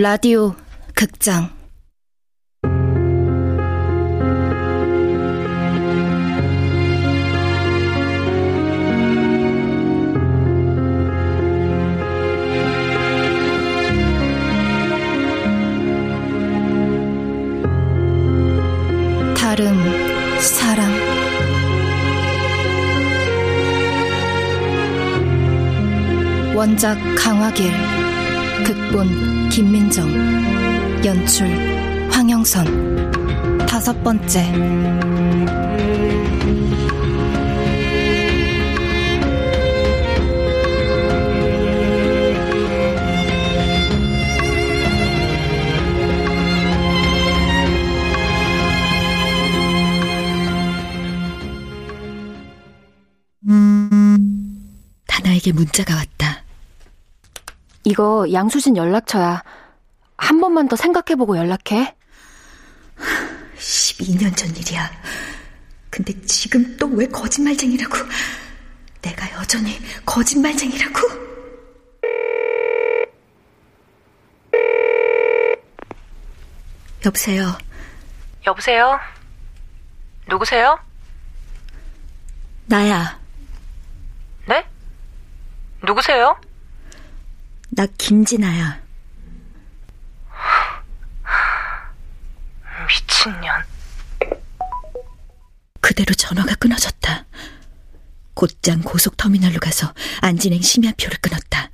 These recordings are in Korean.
라디오 극장. 다름 사랑 원작 강화길 극본 김민정 연출 황영선 다섯 번째 다나에게 문자가 왔다. 이거 양수진 연락처야. 한 번만 더 생각해보고 연락해. 12년 전 일이야. 근데 지금 또 왜 거짓말쟁이라고? 내가 여전히 거짓말쟁이라고? 여보세요. 여보세요? 누구세요? 나야. 네? 누구세요? 나 김진아야. 미친년. 그대로 전화가 끊어졌다. 곧장 고속터미널로 가서 안진행 심야표를 끊었다.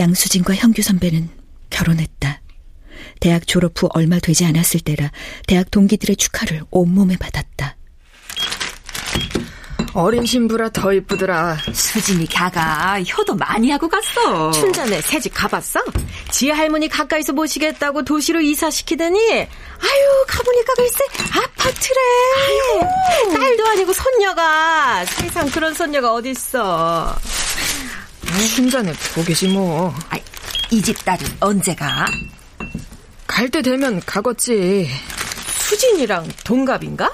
양수진과 형규 선배는 결혼했다. 대학 졸업 후 얼마 되지 않았을 때라 대학 동기들의 축하를 온몸에 받았다. 어린 신부라 더 이쁘더라. 수진이 가가 효도 많이 하고 갔어. 춘자네 새집 가봤어? 지혜 할머니 가까이서 모시겠다고 도시로 이사시키더니 아유 가보니까 글쎄 아파트래. 아유. 딸도 아니고 손녀가 세상 그런 손녀가 어딨어. 춘자네 보계지 뭐. 아, 이집 딸은 언제 가? 갈 때 되면 가겠지. 수진이랑 동갑인가?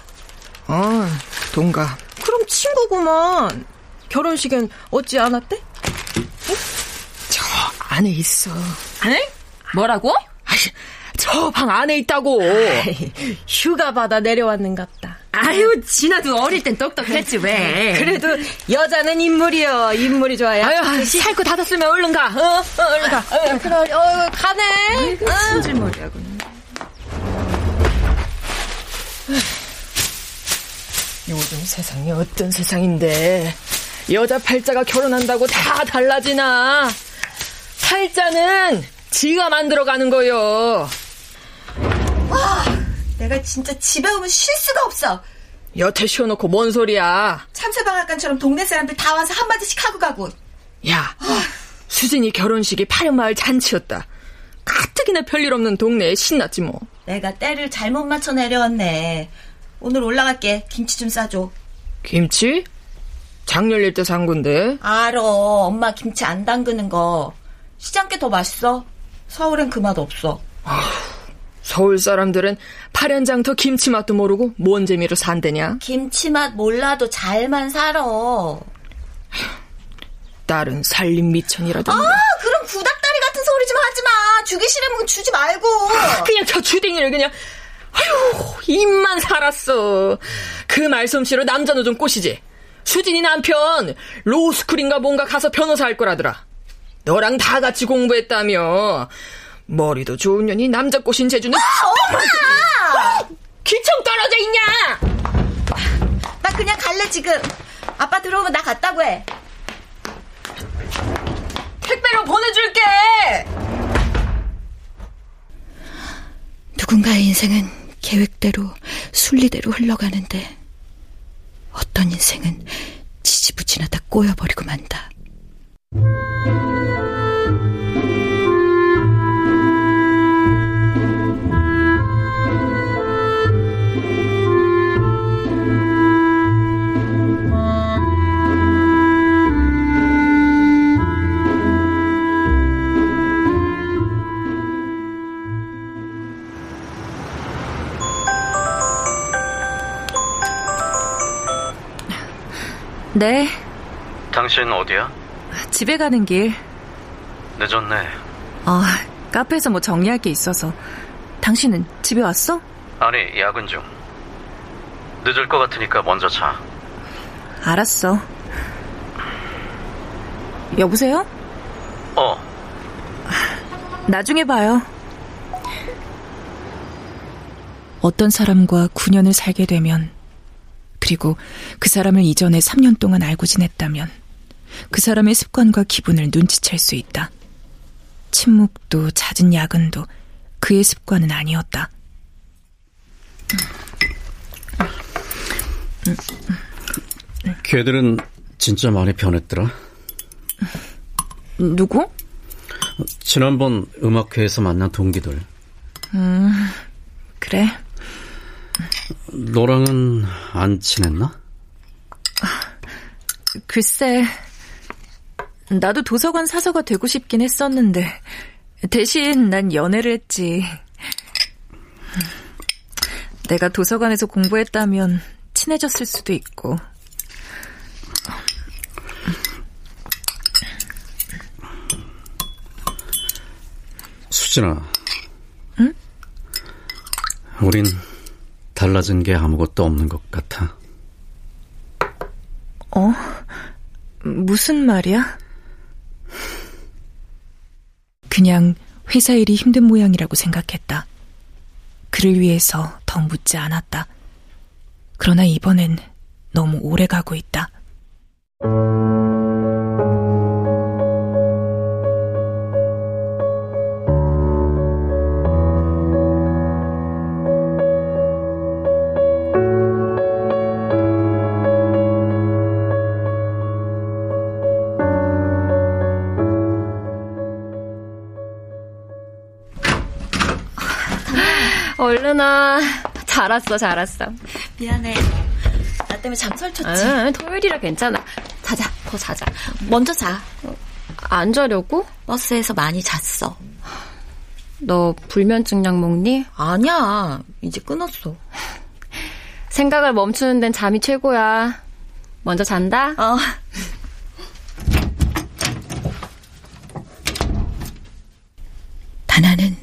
어, 동갑. 그럼 친구구만. 결혼식엔 어찌 않았대? 응? 저 안에 있어. 안에? 뭐라고? 저 방 안에 있다고. 휴가 받아 내려왔는갑다. 아유, 진아도 어릴 땐 똑똑했지 왜? 그래도 여자는 인물이요. 인물이 좋아요. 아유, 살고 닫았으면 얼른 가. 어, 어 얼른 가. 어, 그래, 어, 가네. 승질머리하고. 요즘 세상이 어떤 세상인데 여자 팔자가 결혼한다고 다 달라지나? 팔자는 지가 만들어가는 거요. 와, 내가 진짜 집에 오면 쉴 수가 없어. 여태 쉬어놓고 뭔 소리야? 참새방앗간처럼 동네 사람들 다 와서 한마디씩 하고 가고. 야, 수진이 결혼식이 파련마을 잔치였다. 가뜩이나 별일 없는 동네에 신났지 뭐. 내가 때를 잘못 맞춰 내려왔네. 오늘 올라갈게. 김치 좀 싸줘. 김치? 장렬일 때 산 건데. 알어. 엄마 김치 안 담그는 거. 시장 게 더 맛있어. 서울엔 그 맛 없어. 서울 사람들은 파련장터 김치 맛도 모르고 뭔 재미로 산대냐? 김치 맛 몰라도 잘만 살아. 딸은 살림 미천이라던데. 아, 그럼 구닥다리 같은 소리 좀 하지 마. 주기 싫으면 주지 말고. 그냥 저 주댕이를 그냥 아유 입만 살았어. 그 말솜씨로 남자는 좀 꼬시지. 수진이 남편 로스쿨인가 뭔가 가서 변호사 할 거라더라. 너랑 다 같이 공부했다며. 머리도 좋은 년이 남자 꼬신 재주는 아, 엄마! 기청 떨어져 있냐? 나 그냥 갈래 지금. 아빠 들어오면 나 갔다고 해. 택배로 보내줄게. 누군가의 인생은 계획대로 순리대로 흘러가는데 어떤 인생은 지지부진하다 꼬여버리고 만다. 네. 당신 어디야? 집에 가는 길. 늦었네. 어, 카페에서 뭐 정리할 게 있어서. 당신은 집에 왔어? 아니, 야근 중. 늦을 것 같으니까 먼저 자. 알았어. 여보세요? 어, 나중에 봐요. 어떤 사람과 9년을 살게 되면, 그리고 그 사람을 이전에 3년 동안 알고 지냈다면, 그 사람의 습관과 기분을 눈치챌 수 있다. 침묵도 잦은 야근도 그의 습관은 아니었다. 걔들은 진짜 많이 변했더라. 누구? 지난번 음악회에서 만난 동기들. 음, 그래. 너랑은 안 친했나? 글쎄, 나도 도서관 사서가 되고 싶긴 했었는데, 대신 난 연애를 했지. 내가 도서관에서 공부했다면 친해졌을 수도 있고. 수진아. 응? 우린 달라진 게 아무것도 없는 것 같아. 어? 무슨 말이야? 그냥 회사 일이 힘든 모양이라고 생각했다. 그를 위해서 더 묻지 않았다. 그러나 이번엔 너무 오래 가고 있다. 얼른 와. 잘 왔어, 잘 왔어. 미안해. 나 때문에 잠 설쳤지. 아, 토요일이라 괜찮아. 자자, 더 자자. 먼저 자. 안 자려고? 버스에서 많이 잤어. 너 불면증 약 먹니? 아니야. 이제 끊었어. 생각을 멈추는 데는 잠이 최고야. 먼저 잔다? 어. 다나는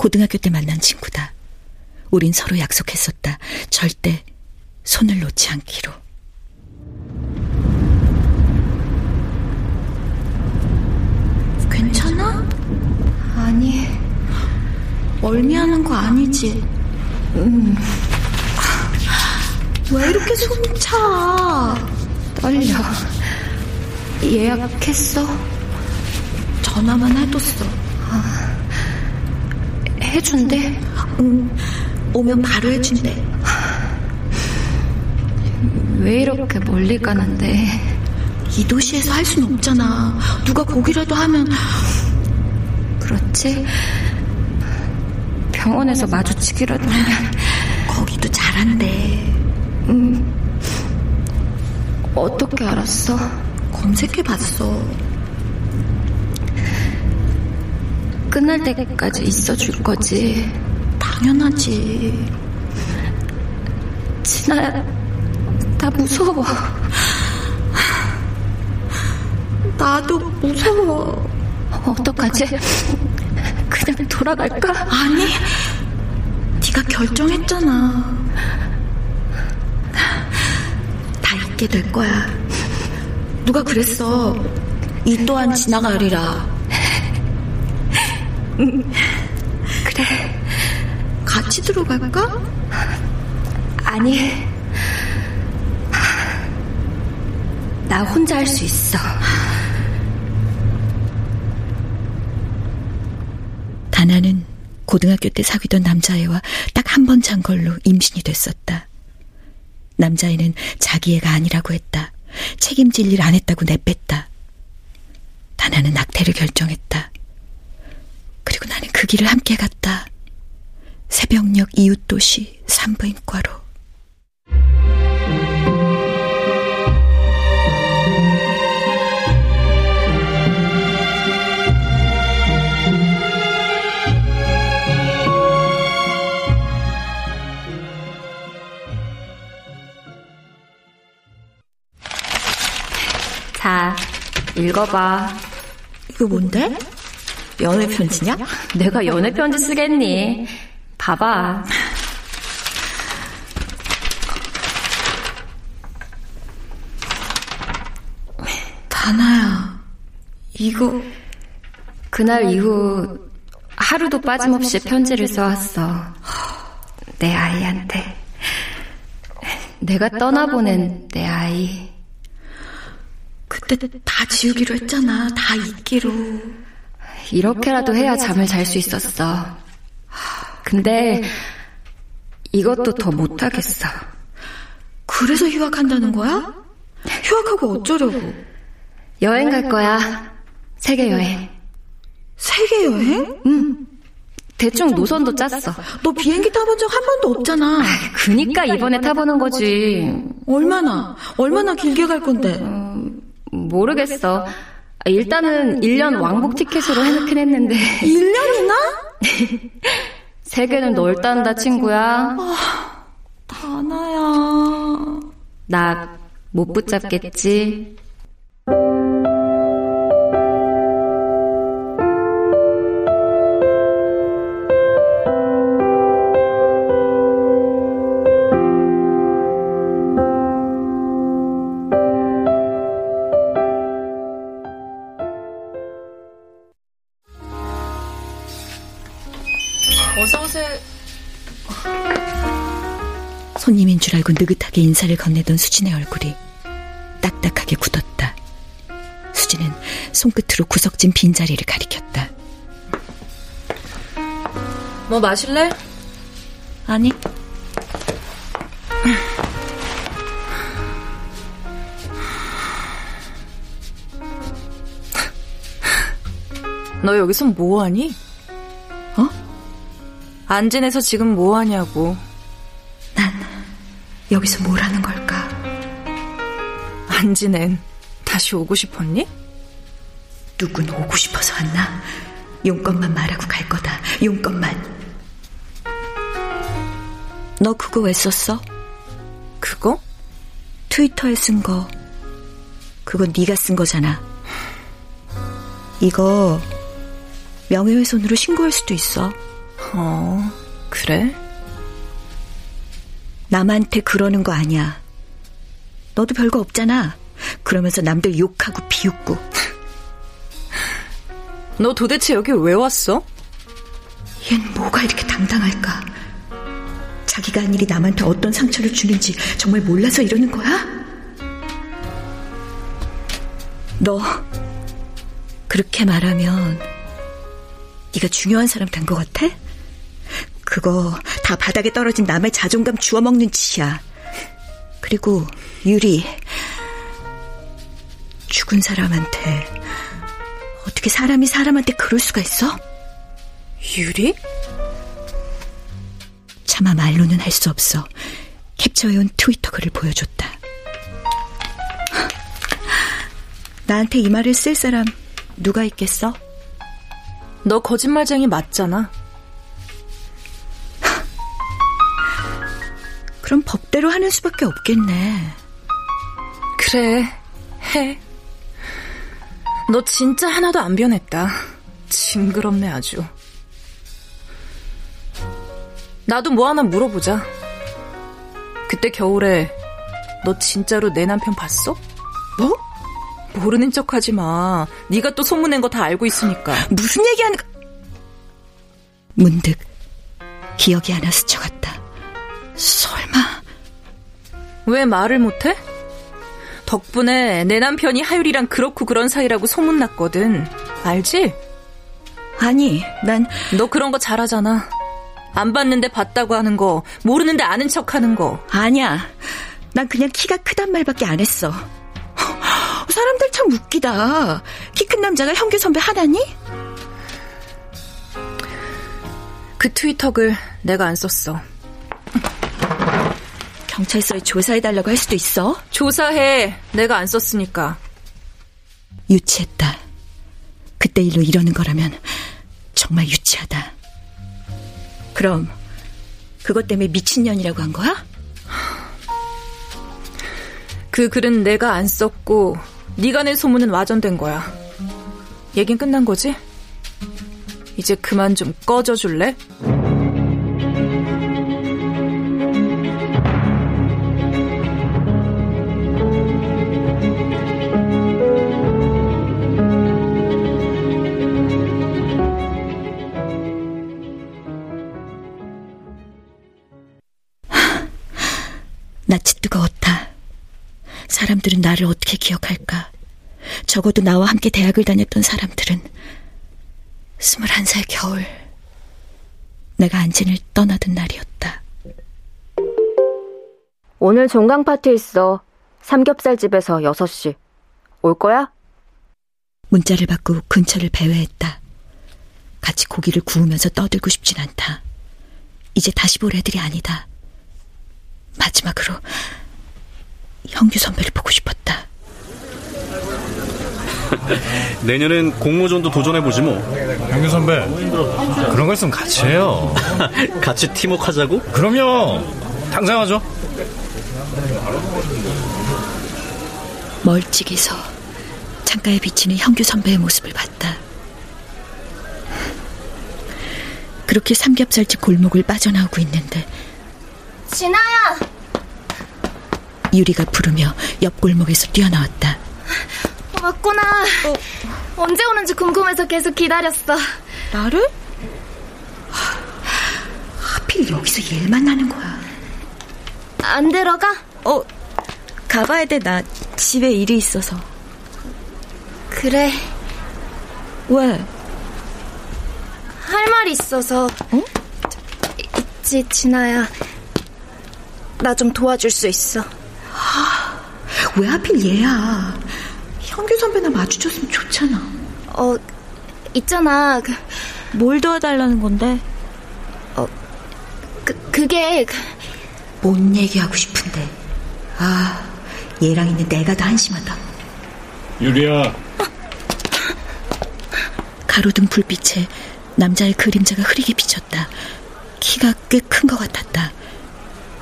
고등학교 때 만난 친구다. 우린 서로 약속했었다. 절대 손을 놓지 않기로. 괜찮아? 아니. 멀미하는 거 아니지? 음. 왜 이렇게 숨이 차? 떨려. 예약했어? 전화만 해뒀어. 해준대? 응. 오면 바로 해준대. 왜 이렇게 멀리 가는데? 이 도시에서 할 순 없잖아. 누가 보기라도 하면 그렇지? 병원에서 마주치기라도 하면 거기도 잘한대. 어떻게 알았어? 검색해봤어. 끝날 때까지 있어줄 거지. 당연하지. 진아야, 나 무서워. 나도 무서워. 어떡하지? 그냥 돌아갈까? 아니, 네가 결정했잖아. 다 잊게 될 거야. 누가 그랬어. 이 또한 지나가리라. 그래. 같이 들어갈까? 아니. 나 혼자 할 수 있어. 다나는 고등학교 때 사귀던 남자애와 딱 한 번 잔 걸로 임신이 됐었다. 남자애는 자기 애가 아니라고 했다. 책임질 일 안 했다고 내뺐다. 다나는 낙태를 결정했다. 그리고 나는 그 길을 함께 갔다. 새벽녘 이웃도시 산부인과로. 읽어봐. 이거 뭔데? 연애 편지냐? 내가 연애 편지 쓰겠니? 봐봐. 다나야, 이거 그날 이후 하루도 빠짐없이 편지를 써왔어. 내 아이한테. 내가 떠나보낸 내 아이. 그때 다 지우기로 했잖아. 다 잊기로. 이렇게라도 해야 잠을 잘 수 있었어. 근데 이것도 더 못하겠어. 그래서 휴학한다는 거야? 휴학하고 어쩌려고? 여행 갈 거야. 세계 여행. 세계 여행? 응. 대충 노선도 짰어. 너 비행기 타본 적 한 번도 없잖아. 그니까 이번에 타보는 거지. 얼마나? 얼마나 길게 갈 건데? 음, 모르겠어. 일단은 1년 왕복 티켓으로 해놓긴 했는데. 1년이나? 세계는 넓단다, 친구야. 아, 다나야. 나 못 붙잡겠지? 어서오세요. 손님인 줄 알고 느긋하게 인사를 건네던 수진의 얼굴이 딱딱하게 굳었다. 수진은 손끝으로 구석진 빈자리를 가리켰다. 뭐 마실래? 아니, 너 여기서 뭐 하니? 어? 안 지내서 지금 뭐 하냐고. 난 여기서 뭘 하는 걸까? 안 지낸 다시 오고 싶었니? 누군 오고 싶어서 왔나? 용건만 말하고 갈 거다. 용건만. 너 그거 왜 썼어? 그거? 트위터에 쓴 거. 그거 네가 쓴 거잖아. 이거 명예훼손으로 신고할 수도 있어. 어, 그래? 남한테 그러는 거 아니야. 너도 별거 없잖아. 그러면서 남들 욕하고 비웃고. 너 도대체 여기 왜 왔어? 얜 뭐가 이렇게 당당할까? 자기가 한 일이 남한테 어떤 상처를 주는지 정말 몰라서 이러는 거야? 너 그렇게 말하면 네가 중요한 사람 된 것 같아? 그거 다 바닥에 떨어진 남의 자존감 주워먹는 짓이야. 그리고 유리 죽은 사람한테 어떻게 사람이 사람한테 그럴 수가 있어? 유리? 차마 말로는 할 수 없어. 캡처해온 트위터 글을 보여줬다. 나한테 이 말을 쓸 사람 누가 있겠어? 너 거짓말쟁이 맞잖아. 그럼 법대로 하는 수밖에 없겠네. 그래, 해. 너 진짜 하나도 안 변했다. 징그럽네, 아주. 나도 뭐 하나 물어보자. 그때 겨울에 너 진짜로 내 남편 봤어? 뭐? 모르는 척 하지 마. 네가 또 소문낸 거 다 알고 있으니까. 무슨 얘기하는 거? 문득 기억이 하나 스쳐갔다. 왜 말을 못해? 덕분에 내 남편이 하율이랑 그렇고 그런 사이라고 소문났거든. 알지? 아니, 난 너 그런 거 잘하잖아. 안 봤는데 봤다고 하는 거, 모르는데 아는 척 하는 거. 아니야. 난 그냥 키가 크단 말밖에 안 했어. 사람들 참 웃기다. 키 큰 남자가 형규 선배 하나니? 그 트위터 글 내가 안 썼어. 경찰서에 조사해달라고 할 수도 있어. 조사해. 내가 안 썼으니까. 유치했다. 그때 일로 이러는 거라면 정말 유치하다. 그럼 그것 때문에 미친년이라고 한 거야? 그 글은 내가 안 썼고 네가 낸 소문은 와전된 거야. 얘긴 끝난 거지? 이제 그만 좀 꺼져 줄래? 나를 어떻게 기억할까? 적어도 나와 함께 대학을 다녔던 사람들은 스물한 살 겨울 내가 안진을 떠나던 날이었다. 오늘 종강 파티 있어. 삼겹살 집에서 6시. 올 거야? 문자를 받고 근처를 배회했다. 같이 고기를 구우면서 떠들고 싶진 않다. 이제 다시 볼 애들이 아니다. 마지막으로 형규 선배를 보고 싶었다. 내년엔 공모전도 도전해보지 뭐. 형규 선배, 그런 거 있으면 같이 해요. 같이 팀워크 하자고? 그럼요. 당장 하죠. 멀찍이서 창가에 비치는 형규 선배의 모습을 봤다. 그렇게 삼겹살집 골목을 빠져나오고 있는데 진아야! 유리가 부르며 옆 골목에서 뛰어나왔다. 왔구나. 언제 오는지 궁금해서 계속 기다렸어. 나를? 하필 여기서 일 만나는 거야. 안 들어가? 어, 가봐야 돼. 나 집에 일이 있어서. 그래. 왜? 할말 있어서. 어? 있지, 진아야. 나 좀 도와줄 수 있어. 왜 하필 얘야? 형규 선배나 마주쳤으면 좋잖아. 어, 있잖아. 그, 뭘 도와달라는 건데? 그, 그게. 그, 뭔 얘기하고 싶은데. 아, 얘랑 있는 내가 더 한심하다. 유리야. 가로등 불빛에 남자의 그림자가 흐리게 비쳤다. 키가 꽤 큰 것 같았다.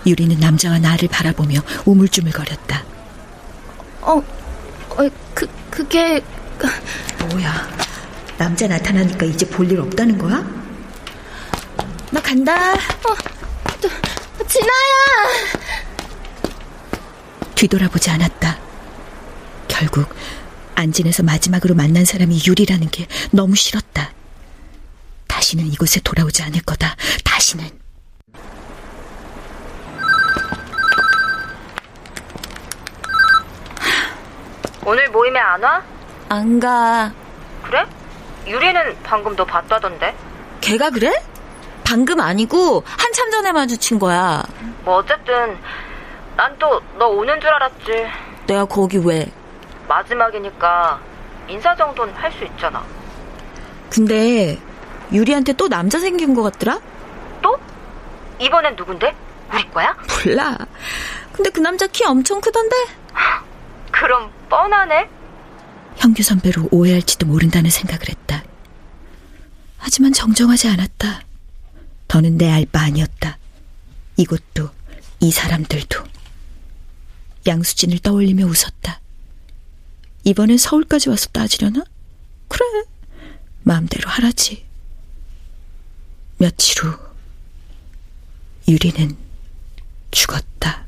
유리는 남자와 나를 바라보며 우물쭈물거렸다. 어, 어, 그, 그게. 뭐야? 남자 나타나니까 이제 볼 일 없다는 거야? 나 간다. 어, 진아야! 뒤돌아보지 않았다. 결국 안진에서 마지막으로 만난 사람이 유리라는 게 너무 싫었다. 다시는 이곳에 돌아오지 않을 거다. 다시는. 오늘 모임에 안 와? 안 가. 그래? 유리는 방금 너 봤다던데. 걔가 그래? 방금 아니고 한참 전에 마주친 거야. 뭐 어쨌든 난 또 너 오는 줄 알았지. 내가 거기 왜? 마지막이니까 인사 정도는 할 수 있잖아. 근데 유리한테 또 남자 생긴 것 같더라? 또? 이번엔 누군데? 우리 거야? 몰라. 근데 그 남자 키 엄청 크던데? 그럼 뻔하네. 형규 선배로 오해할지도 모른다는 생각을 했다. 하지만 정정하지 않았다. 더는 내 알바 아니었다. 이곳도 이 사람들도. 양수진을 떠올리며 웃었다. 이번엔 서울까지 와서 따지려나? 그래. 마음대로 하라지. 며칠 후 유리는 죽었다.